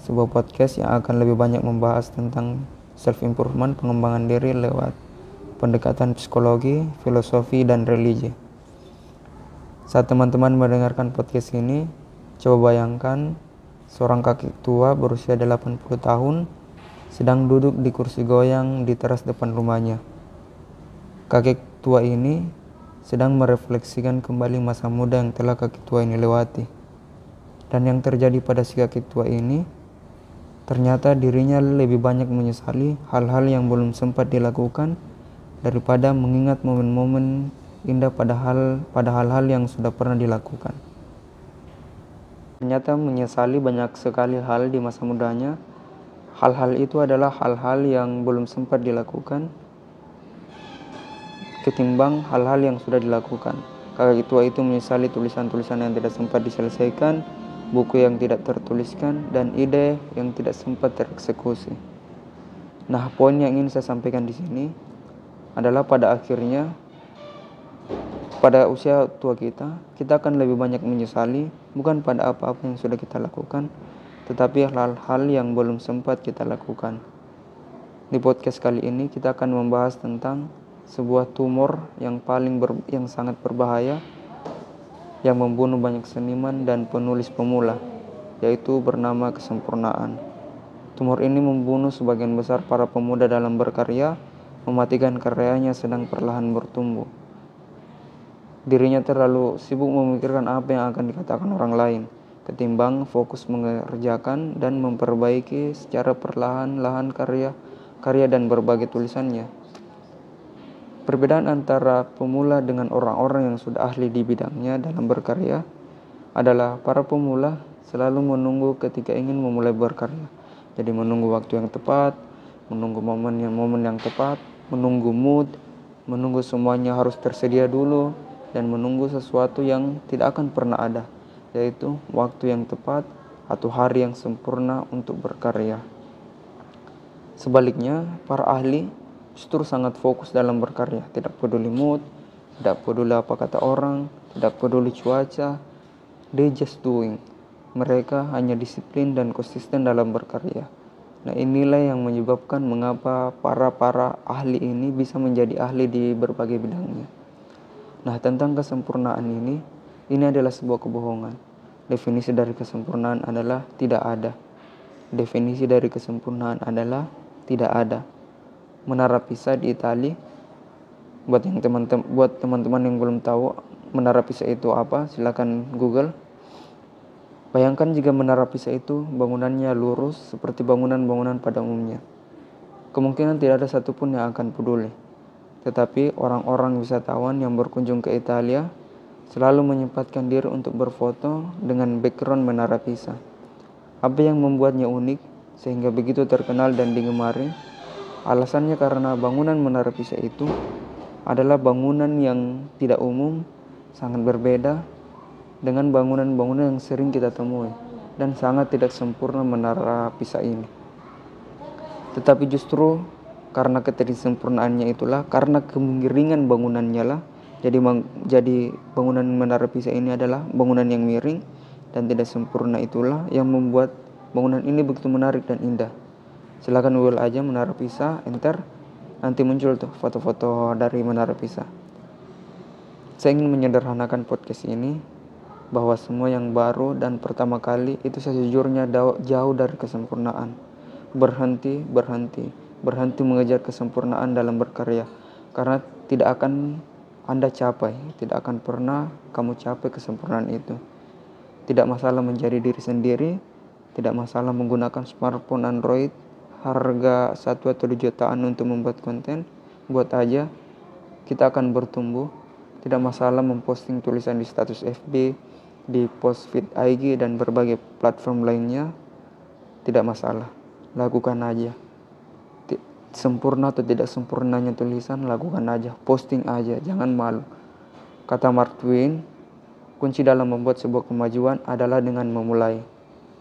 Sebuah podcast yang akan lebih banyak membahas tentang Self Improvement Pengembangan diri lewat pendekatan psikologi, filosofi, dan religi Saat teman-teman mendengarkan podcast ini Coba bayangkan seorang kakek tua berusia 80 tahun sedang duduk di kursi goyang di teras depan rumahnya. Kakek tua ini sedang merefleksikan kembali masa muda yang telah kakek tua ini lewati. Dan yang terjadi pada si kakek tua ini, ternyata dirinya lebih banyak menyesali hal-hal yang belum sempat dilakukan daripada mengingat momen-momen indah pada hal pada hal-hal yang sudah pernah dilakukan. Ternyata menyesali banyak sekali hal di masa mudanya. Hal-hal itu adalah hal-hal yang belum sempat dilakukan ketimbang hal-hal yang sudah dilakukan. Kakak tua itu menyesali tulisan-tulisan yang tidak sempat diselesaikan, buku yang tidak tertuliskan, dan ide yang tidak sempat tereksekusi. Nah, poin yang ingin saya sampaikan di sini adalah pada akhirnya pada usia tua kita, kita akan lebih banyak menyesali bukan pada apa-apa yang sudah kita lakukan, tetapi hal-hal yang belum sempat kita lakukan. Di podcast kali ini kita akan membahas tentang sebuah tumor yang paling ber, yang sangat berbahaya yang membunuh banyak seniman dan penulis pemula, yaitu bernama kesempurnaan. Tumor ini membunuh sebagian besar para pemuda dalam berkarya, mematikan karyanya sedang perlahan bertumbuh dirinya terlalu sibuk memikirkan apa yang akan dikatakan orang lain, ketimbang fokus mengerjakan dan memperbaiki secara perlahan-lahan karya karya dan berbagai tulisannya. Perbedaan antara pemula dengan orang-orang yang sudah ahli di bidangnya dalam berkarya adalah para pemula selalu menunggu ketika ingin memulai berkarya. Jadi menunggu waktu yang tepat, menunggu momen yang momen yang tepat, menunggu mood, menunggu semuanya harus tersedia dulu, dan menunggu sesuatu yang tidak akan pernah ada, yaitu waktu yang tepat atau hari yang sempurna untuk berkarya. Sebaliknya, para ahli justru sangat fokus dalam berkarya, tidak peduli mood, tidak peduli apa kata orang, tidak peduli cuaca, they just doing. Mereka hanya disiplin dan konsisten dalam berkarya. Nah inilah yang menyebabkan mengapa para-para ahli ini bisa menjadi ahli di berbagai bidangnya. Nah, tentang kesempurnaan ini, ini adalah sebuah kebohongan. Definisi dari kesempurnaan adalah tidak ada. Definisi dari kesempurnaan adalah tidak ada. Menara Pisa di Italia buat yang teman-teman buat teman-teman yang belum tahu Menara Pisa itu apa, silakan Google. Bayangkan jika Menara Pisa itu bangunannya lurus seperti bangunan-bangunan pada umumnya. Kemungkinan tidak ada satupun yang akan peduli. Tetapi orang-orang wisatawan yang berkunjung ke Italia selalu menyempatkan diri untuk berfoto dengan background Menara Pisa. Apa yang membuatnya unik sehingga begitu terkenal dan digemari? Alasannya karena bangunan Menara Pisa itu adalah bangunan yang tidak umum, sangat berbeda dengan bangunan-bangunan yang sering kita temui dan sangat tidak sempurna Menara Pisa ini. Tetapi justru karena ketidaksempurnaannya itulah karena kemiringan bangunannya lah jadi jadi bangunan menara Pisa ini adalah bangunan yang miring dan tidak sempurna itulah yang membuat bangunan ini begitu menarik dan indah silakan google aja menara Pisa enter nanti muncul tuh foto-foto dari menara Pisa saya ingin menyederhanakan podcast ini bahwa semua yang baru dan pertama kali itu sejujurnya jauh dari kesempurnaan berhenti berhenti berhenti mengejar kesempurnaan dalam berkarya karena tidak akan Anda capai, tidak akan pernah kamu capai kesempurnaan itu. Tidak masalah menjadi diri sendiri, tidak masalah menggunakan smartphone Android harga satu atau dua jutaan untuk membuat konten, buat aja. Kita akan bertumbuh. Tidak masalah memposting tulisan di status FB, di post feed IG dan berbagai platform lainnya, tidak masalah. lakukan aja. Sempurna atau tidak sempurnanya tulisan lakukan aja. Posting aja. Jangan malu. Kata Mark Twain kunci dalam membuat sebuah kemajuan adalah dengan memulai.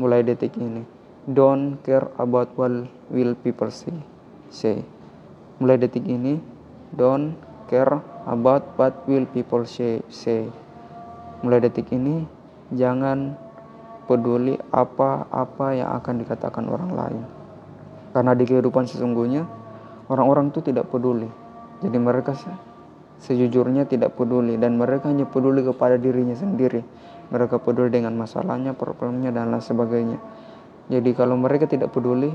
Mulai detik ini don't care about what will people say say mulai detik ini don't care about what will people say say mulai detik ini jangan peduli apa-apa yang akan dikatakan orang lain karena di kehidupan sesungguhnya orang-orang itu tidak peduli. Jadi mereka sejujurnya tidak peduli dan mereka hanya peduli kepada dirinya sendiri. Mereka peduli dengan masalahnya, problemnya dan lain sebagainya. Jadi kalau mereka tidak peduli,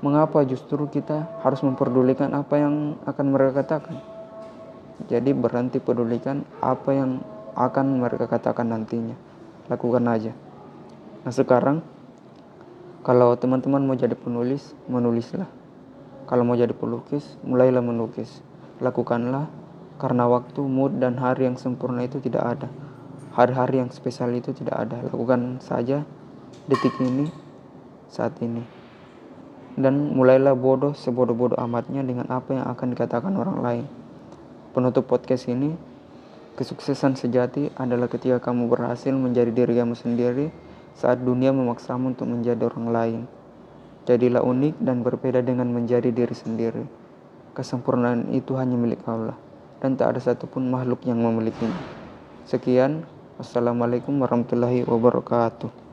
mengapa justru kita harus memperdulikan apa yang akan mereka katakan? Jadi berhenti pedulikan apa yang akan mereka katakan nantinya. Lakukan aja. Nah sekarang kalau teman-teman mau jadi penulis, menulislah. Kalau mau jadi pelukis, mulailah melukis. Lakukanlah karena waktu, mood, dan hari yang sempurna itu tidak ada. Hari-hari yang spesial itu tidak ada. Lakukan saja detik ini, saat ini. Dan mulailah bodoh sebodoh-bodoh amatnya dengan apa yang akan dikatakan orang lain. Penutup podcast ini, kesuksesan sejati adalah ketika kamu berhasil menjadi diri kamu sendiri saat dunia memaksamu untuk menjadi orang lain. Jadilah unik dan berbeda dengan menjadi diri sendiri. Kesempurnaan itu hanya milik Allah dan tak ada satupun makhluk yang memilikinya. Sekian, wassalamualaikum warahmatullahi wabarakatuh.